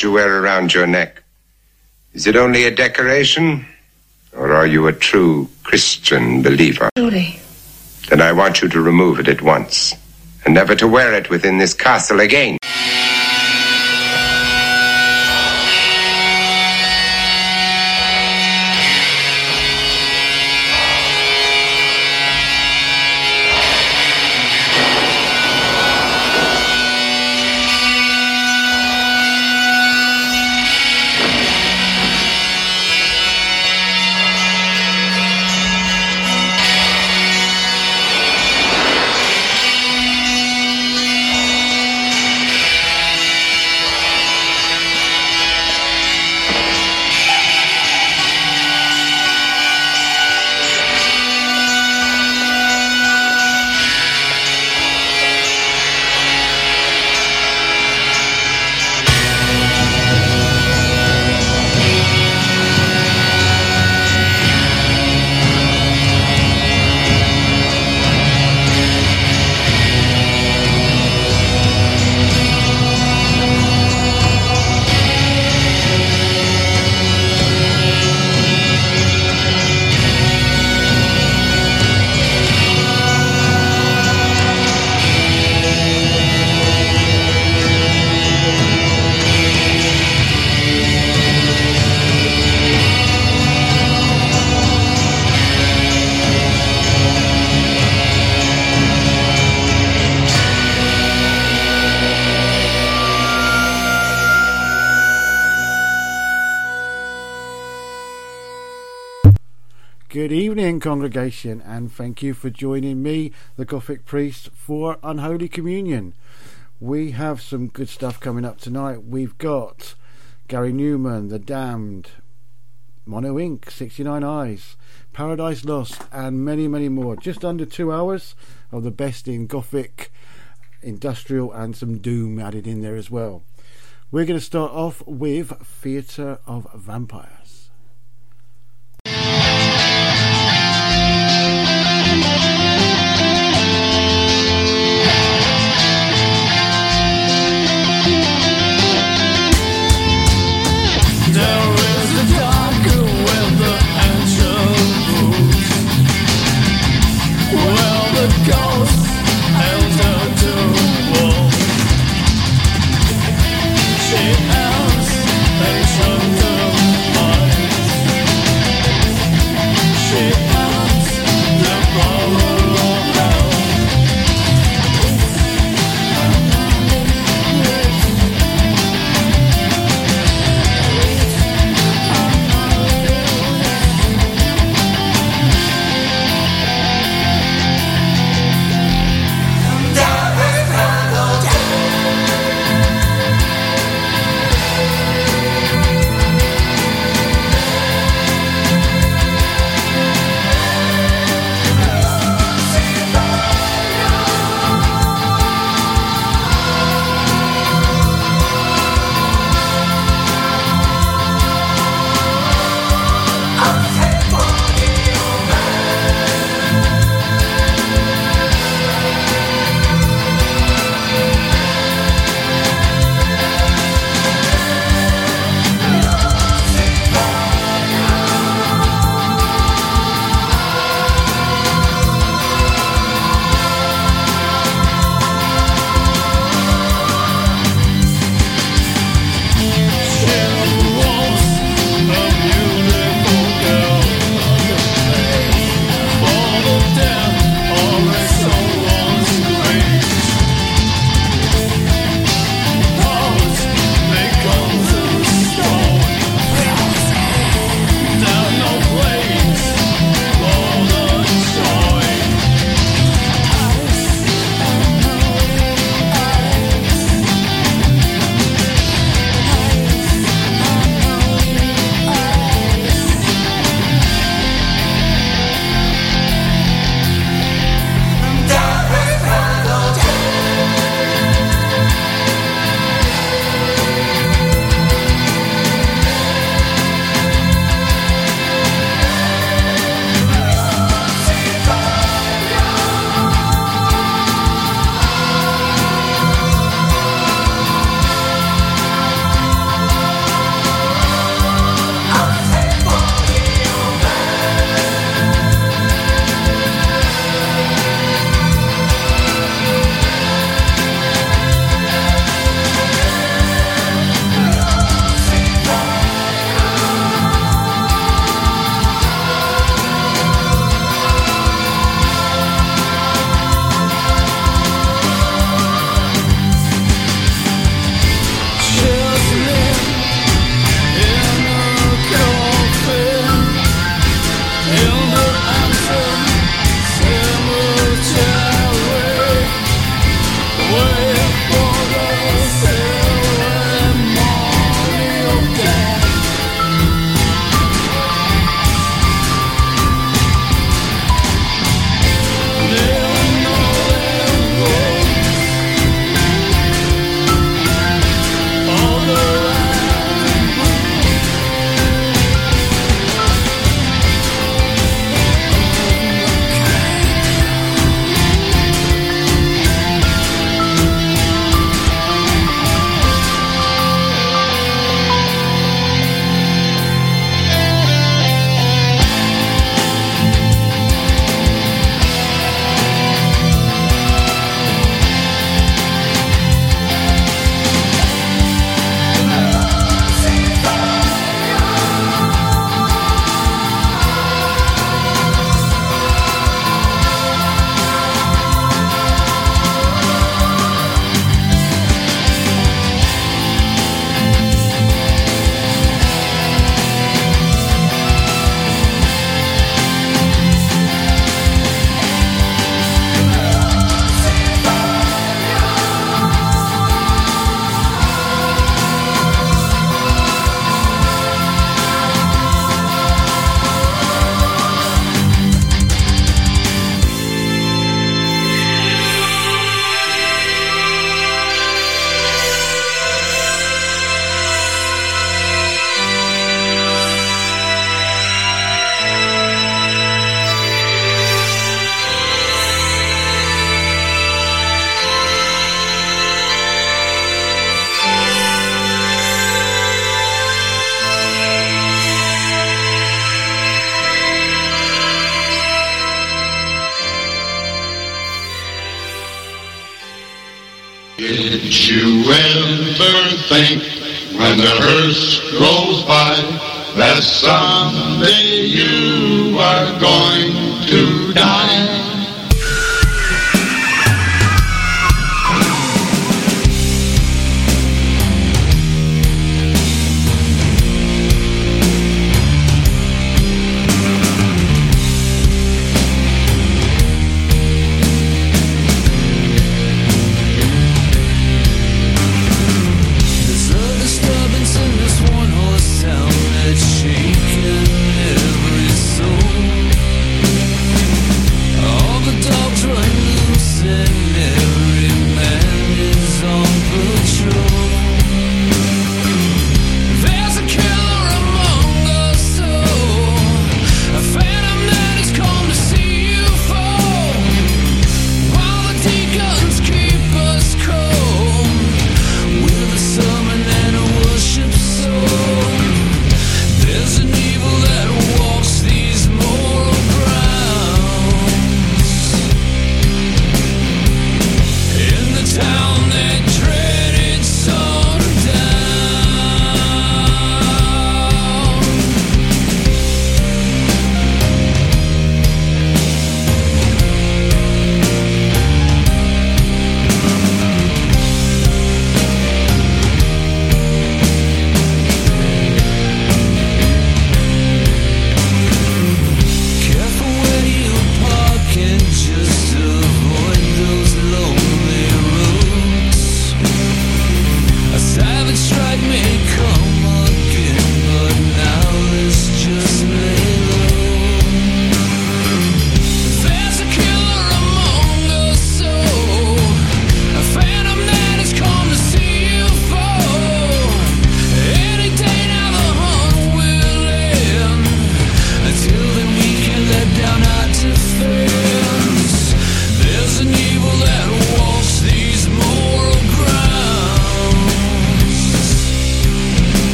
cross you wear around your neck? Is it only a decoration? Or are you a true Christian believer? Truly. Then I want you to remove it at once, and never to wear it within this castle again. Congregation, and thank you for joining me, the Gothic Priest, for Unholy Communion. We have some good stuff coming up tonight. We've got Gary Numan, The Damned, Mono Inc., 69 Eyes, Paradise Lost, and many, many more. Just under two hours of the best in Gothic, industrial, and some Doom added in there as well. We're going to start off with Theatre of Vampires.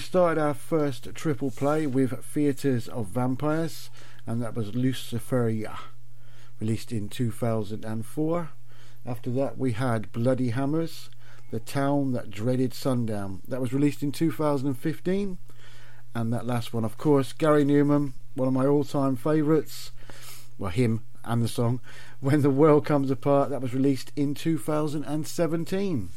Started our first triple play with Theatres of Vampires, and that was Luciferia, released in 2004. After that, we had Bloody Hammers, The Town That Dreaded Sundown. That was released in 2015. And that last one, of course, Gary Numan, one of my all time favourites. Well, him and the song. When the World Comes Apart, that was released in 2017.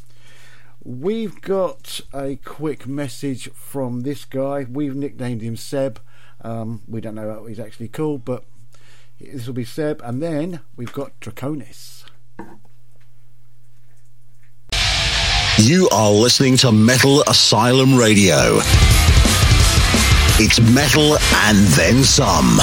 We've got a quick message from this guy. We've nicknamed him Seb. Um, we don't know what he's actually called, but this will be Seb. And then we've got Draconis. You are listening to Metal Asylum Radio. It's metal and then some.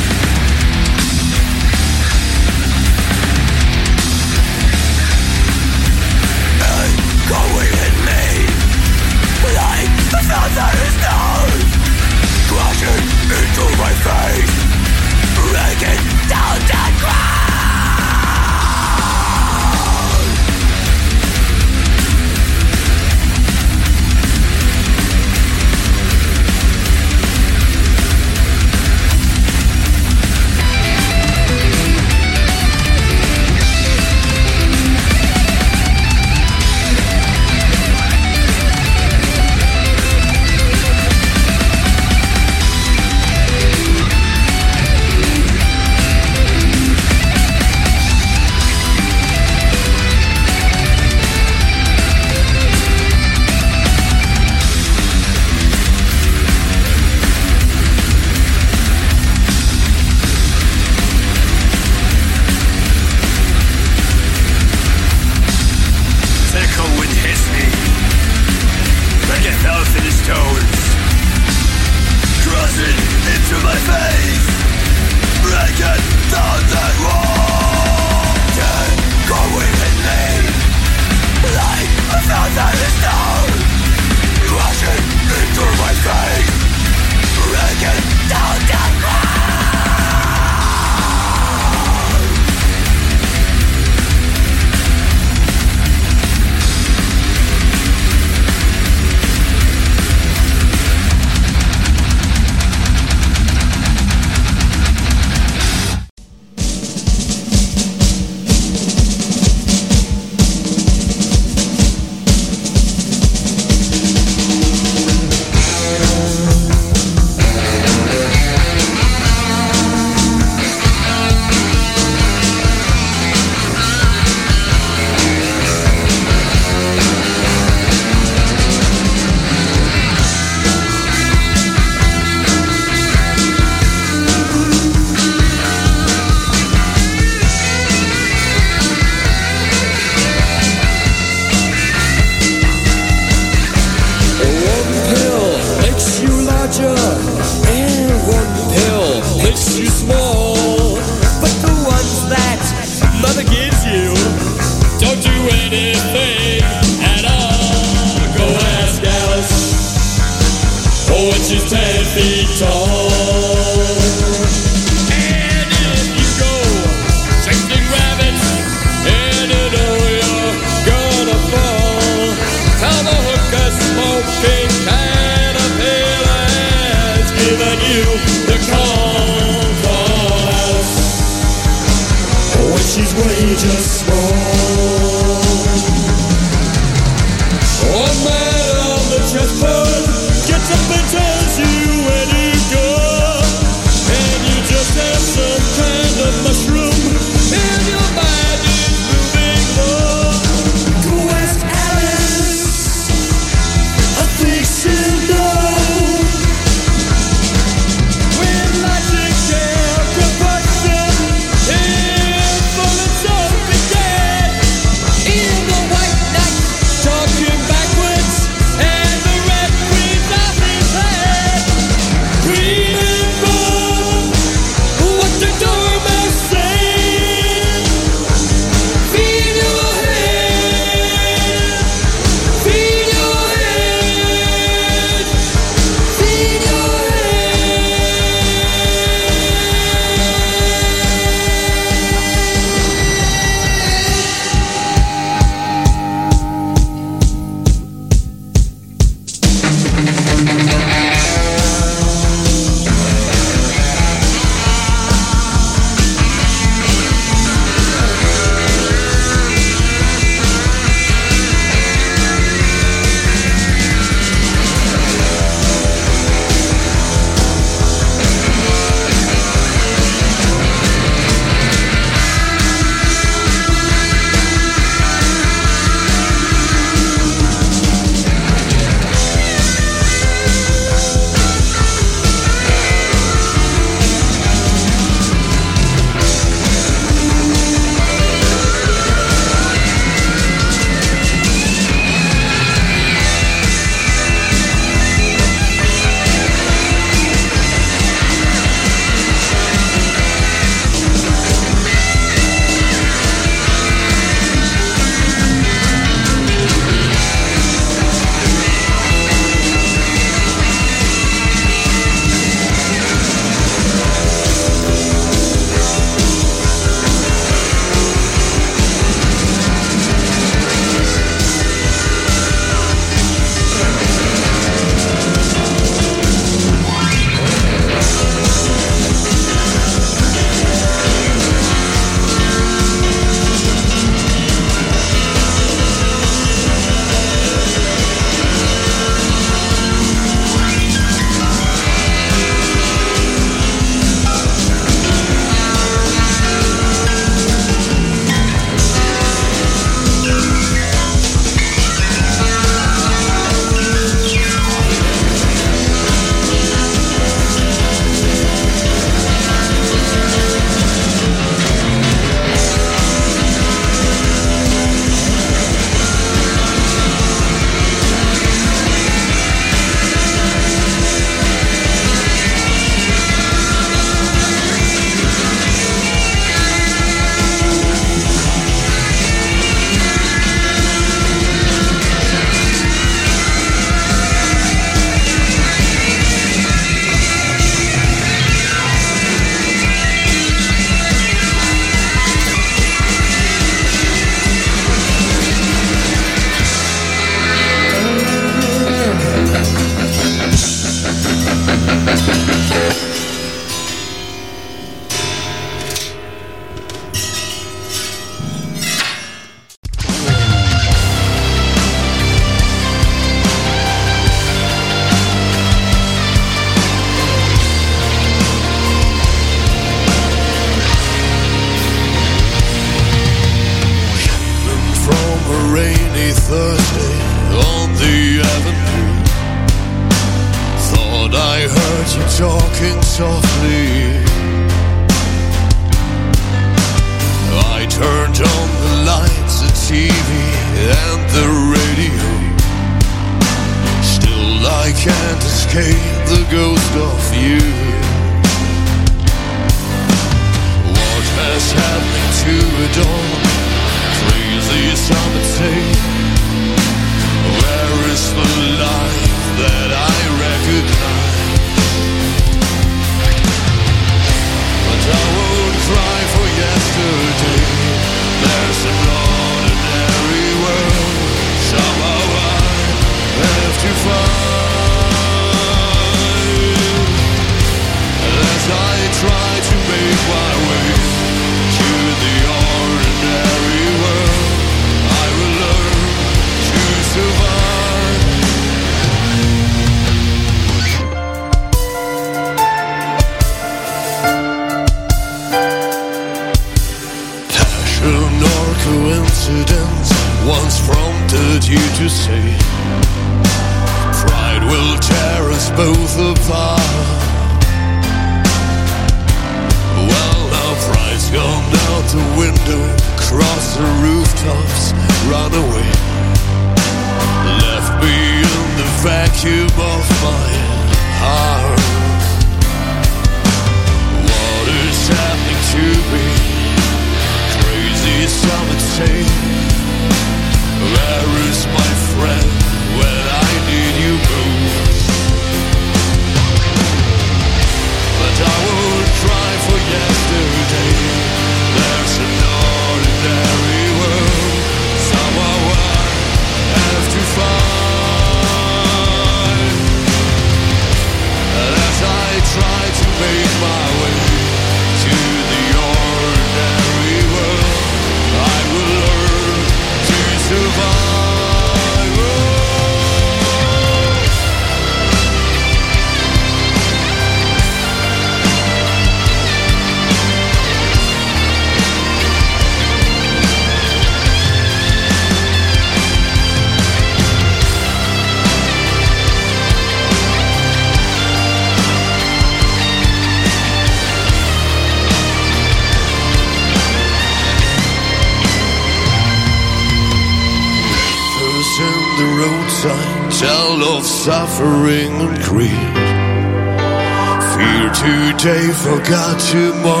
Forgot tomorrow.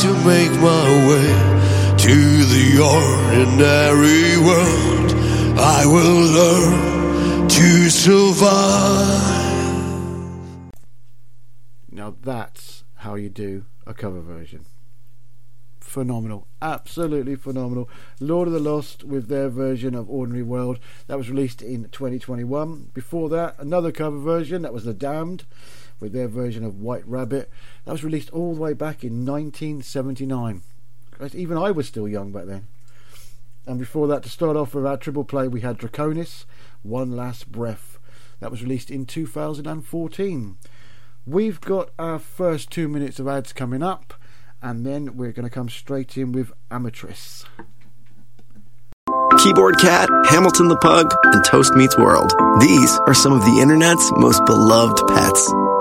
To make my way to the ordinary world, I will learn to survive. Now that's how you do a cover version. Phenomenal. Absolutely phenomenal. Lord of the Lost with their version of Ordinary World. That was released in 2021. Before that, another cover version. That was The Damned with their version of White Rabbit. That was released all the way back in 1979. Even I was still young back then. And before that, to start off with our triple play, we had Draconis, One Last Breath. That was released in 2014. We've got our first two minutes of ads coming up, and then we're going to come straight in with Amatrice. Keyboard Cat, Hamilton the Pug, and Toast Meets World. These are some of the internet's most beloved pets.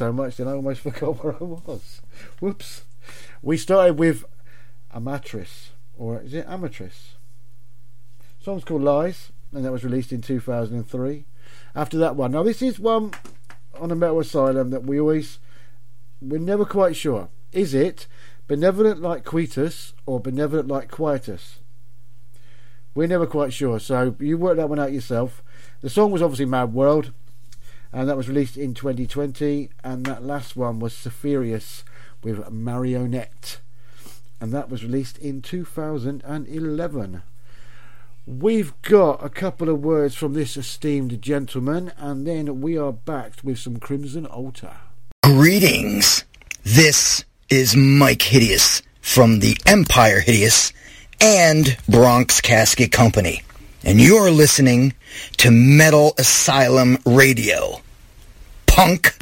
So much that I almost forgot where I was. Whoops. We started with a or is it Amatrice? Song's called Lies, and that was released in 2003. After that one, now this is one on a Metal Asylum that we always, we're never quite sure. Is it benevolent like Quietus or benevolent like Quietus? We're never quite sure, so you work that one out yourself. The song was obviously Mad World, and that was released in 2020. And that last one was Cepharius with Marionette, and that was released in 2011. We've got a couple of words from this esteemed gentleman, and then we are back with some Crimson Altar. Greetings. This is Mike Hideous from the Empire Hideous and Bronx Casket Company. And you're listening to Metal Asylum Radio. Punk.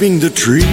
You escaping the dreaming?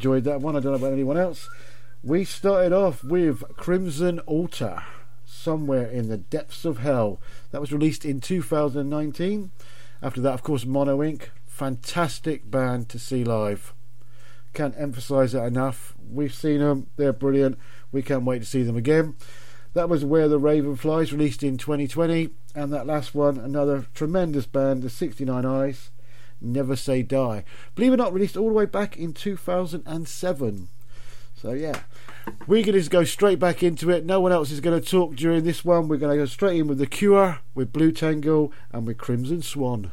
Enjoyed that one. I don't know about anyone else. We started off with Crimson Altar, Somewhere in the Depths of Hell. That was released in 2019. After that, of course, Mono Inc. Fantastic band to see live. Can't emphasise that enough. We've seen them, they're brilliant. We can't wait to see them again. That was Where the Raven Flies, released in 2020. And that last one, another tremendous band, The 69 Eyes. Never Say Die. Believe it or not, released all the way back in 2007. So yeah, we're going to go straight back into it. No one else is going to talk during this one. We're going to go straight in with The Cure, with Blutengel, and with Crimson Swan.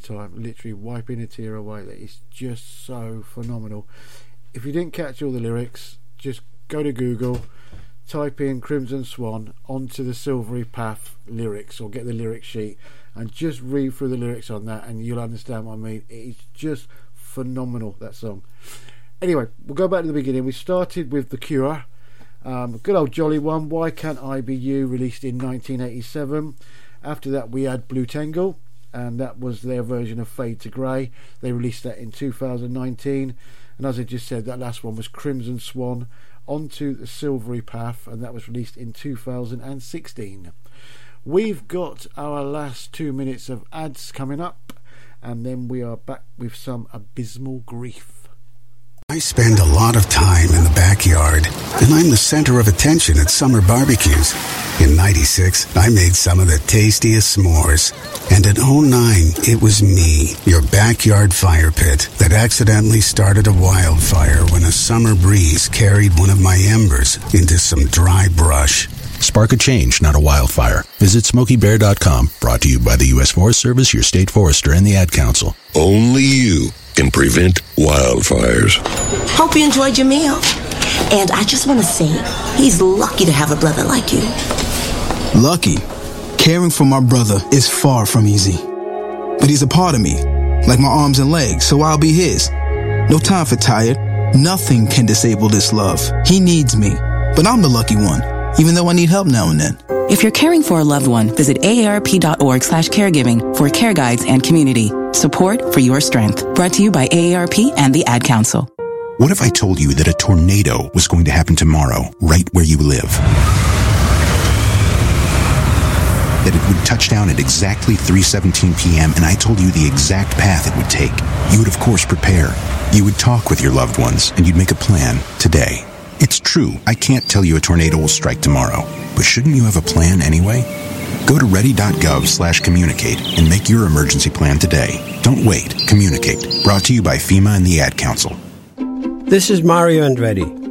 Time, literally wiping a tear away. That is just so phenomenal. If you didn't catch all the lyrics, just go to Google, type in Crimson Swan onto the Silvery Path lyrics, or get the lyric sheet, and just read through the lyrics on that, and you'll understand what I mean. It is just phenomenal that song. Anyway, we'll go back to the beginning. We started with The Cure. Um, good old jolly one. Why can't I be you? Released in 1987. After that, we had Blutengel, and that was their version of Fade to Grey. They released that in 2019. And as I just said, that last one was Crimson Swan onto the Silvery Path, and that was released in 2016. We've got our last two minutes of ads coming up, and then we are back with some abysmal grief. I spend a lot of time in the backyard, and I'm the center of attention at summer barbecues. In 96, I made some of the tastiest s'mores. And in 09, it was me, your backyard fire pit, that accidentally started a wildfire when a summer breeze carried one of my embers into some dry brush. Spark a change, not a wildfire. Visit SmokeyBear.com. Brought to you by the U.S. Forest Service, your state forester, and the Ad Council. Only you can prevent wildfires. Hope you enjoyed your meal. And I just want to say, he's lucky to have a brother like you. Lucky. Caring for my brother is far from easy. But he's a part of me, like my arms and legs, so I'll be his. No time for tired. Nothing can disable this love. He needs me, but I'm the lucky one, even though I need help now and then. If you're caring for a loved one, visit aarp.org slash caregiving for care guides and community. Support for your strength. Brought to you by AARP and the Ad Council. What if I told you that a tornado was going to happen tomorrow, right where you live? That it would touch down at exactly 3:17 p.m. and I told you the exact path it would take. You would of course prepare. You would talk with your loved ones and you'd make a plan today. It's true, I can't tell you a tornado will strike tomorrow, but shouldn't you have a plan anyway? Go to ready.gov slash communicate and make your emergency plan today. Don't wait. Communicate. Brought to you by FEMA and the Ad Council. This is Mario Andretti.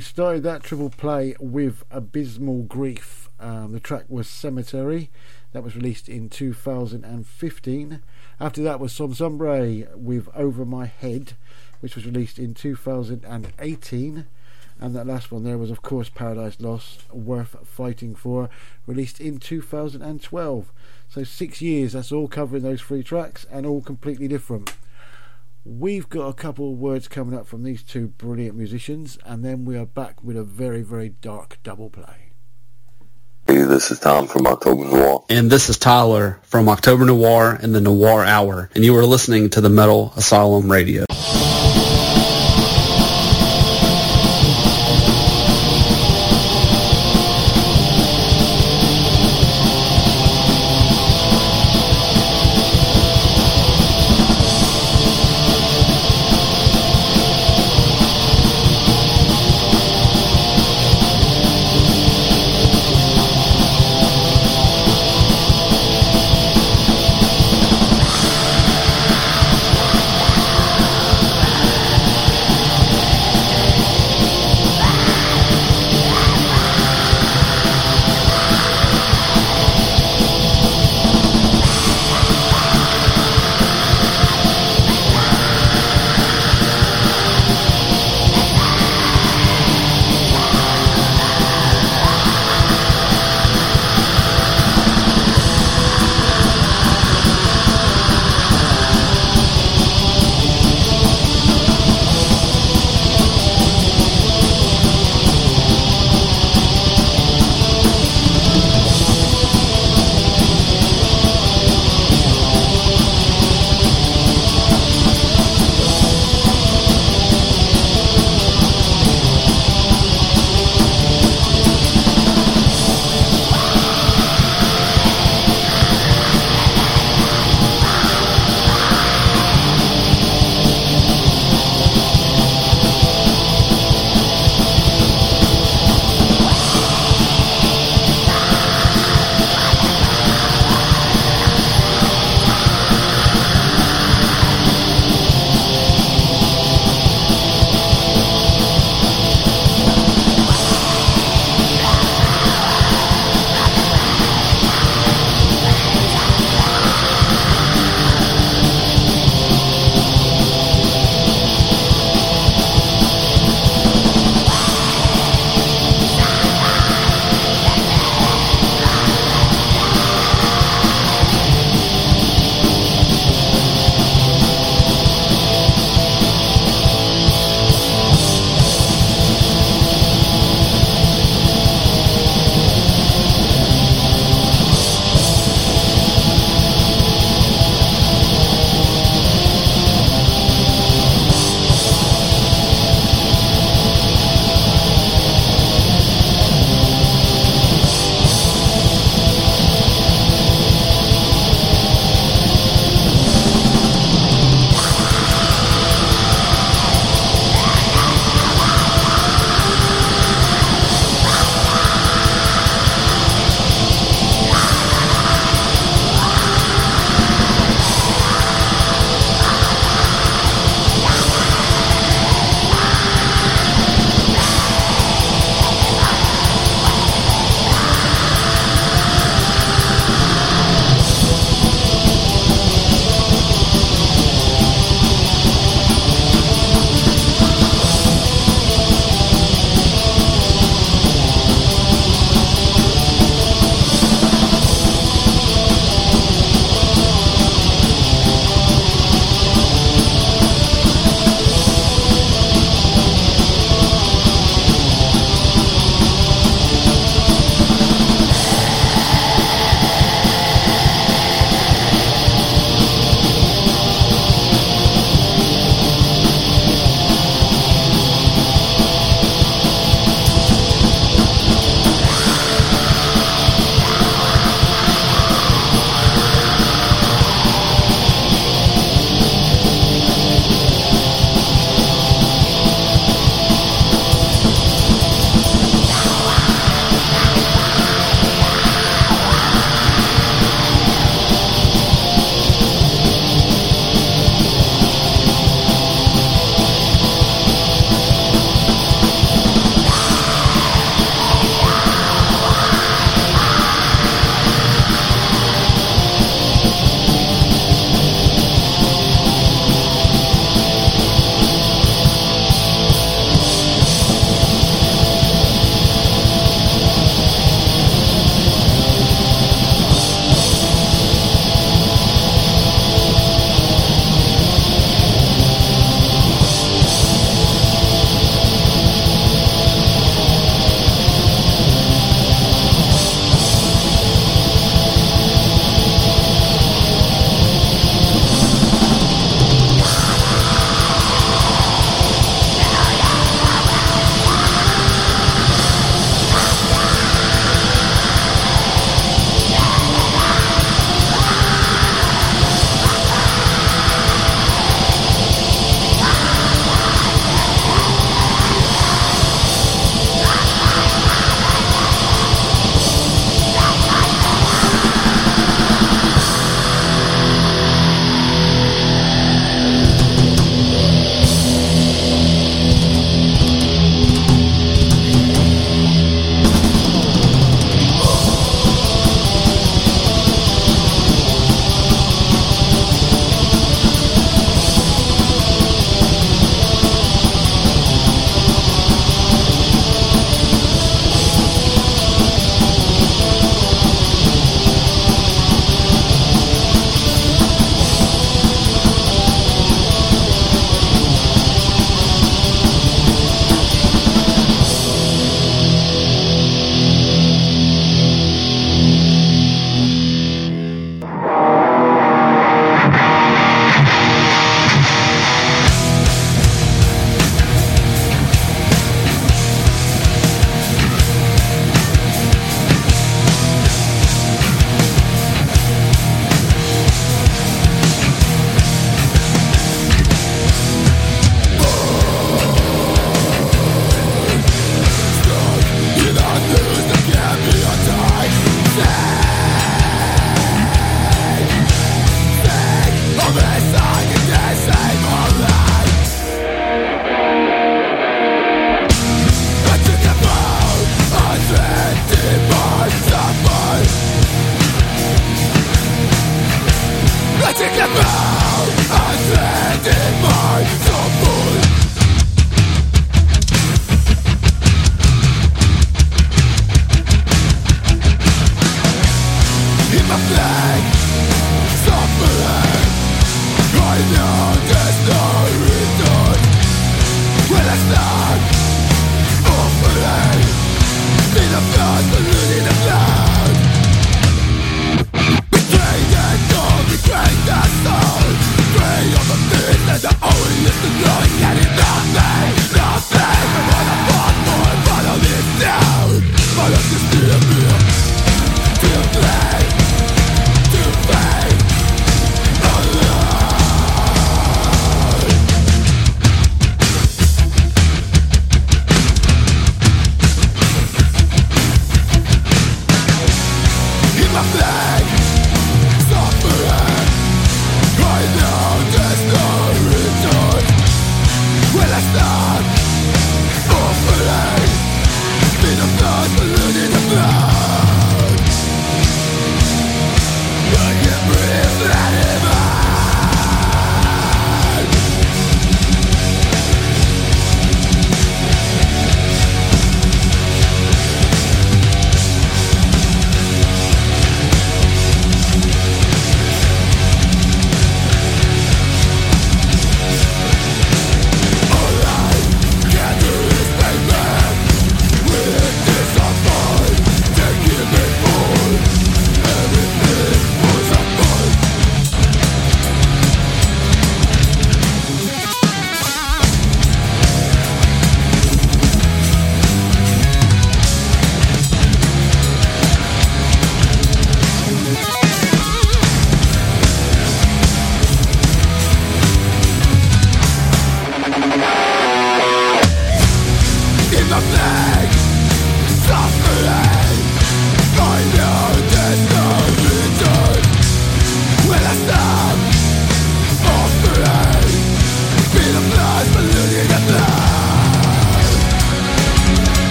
we started that triple play with Abysmal Grief. Um, the track was Cemetery. That was released in 2015. After that was Som Sombre with Over My Head, which was released in 2018. And that last one there was, of course, Paradise Lost, Worth Fighting For, released in 2012. So six years, that's all covering those three tracks and all completely different. We've got a couple of words coming up from these two brilliant musicians, and then we are back with a very, very dark double play. Hey, this is Tom from October Noir. And this is Tyler from October Noir and the Noir Hour, and you are listening to the Metal Asylum Radio.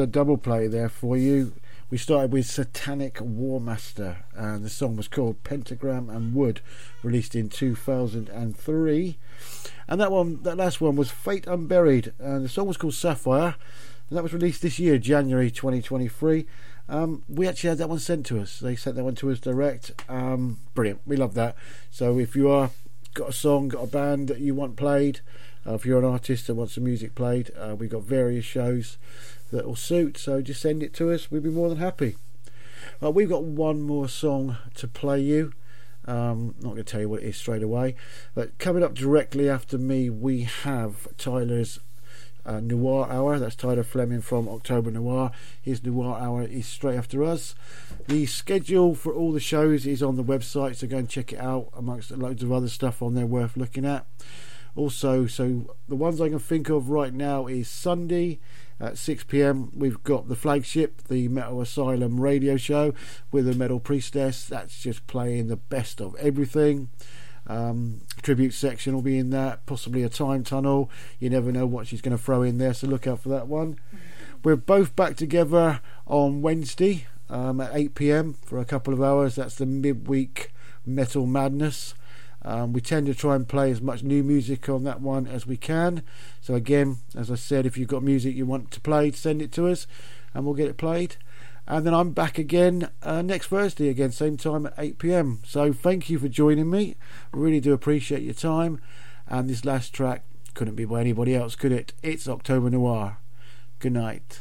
A double play there for you. We started with Satanic Warmaster, and the song was called Pentagram and Wood, released in 2003. And that one, that last one was Fate Unburied, and the song was called Sapphire, and that was released this year, January 2023. Um, we actually had that one sent to us. They sent that one to us direct. Um, brilliant. We love that. So if you are got a song, got a band that you want played, uh, if you're an artist and want some music played, uh, we've got various shows that will suit. So just send it to us. We'd be more than happy. Uh, we've got one more song to play you. Um, not going to tell you what it is straight away, but coming up directly after me, we have Tyler's uh, Noir Hour. That's Tyler Fleming from October Noir. His Noir Hour is straight after us. The schedule for all the shows is on the website, so go and check it out, amongst loads of other stuff on there worth looking at. Also, so the ones I can think of right now is Sunday at 6 pm. We've got the flagship, the Metal Asylum radio show with the Metal Priestess. That's just playing the best of everything. Um, tribute section will be in that, possibly a time tunnel. You never know what she's going to throw in there, so look out for that one. We're both back together on Wednesday um, at 8 pm for a couple of hours. That's the midweek Metal Madness. Um, we tend to try and play as much new music on that one as we can. So, again, as I said, if you've got music you want to play, send it to us and we'll get it played. And then I'm back again uh, next Thursday, again, same time at 8 pm. So, thank you for joining me. Really do appreciate your time. And this last track couldn't be by anybody else, could it? It's October Noir. Good night.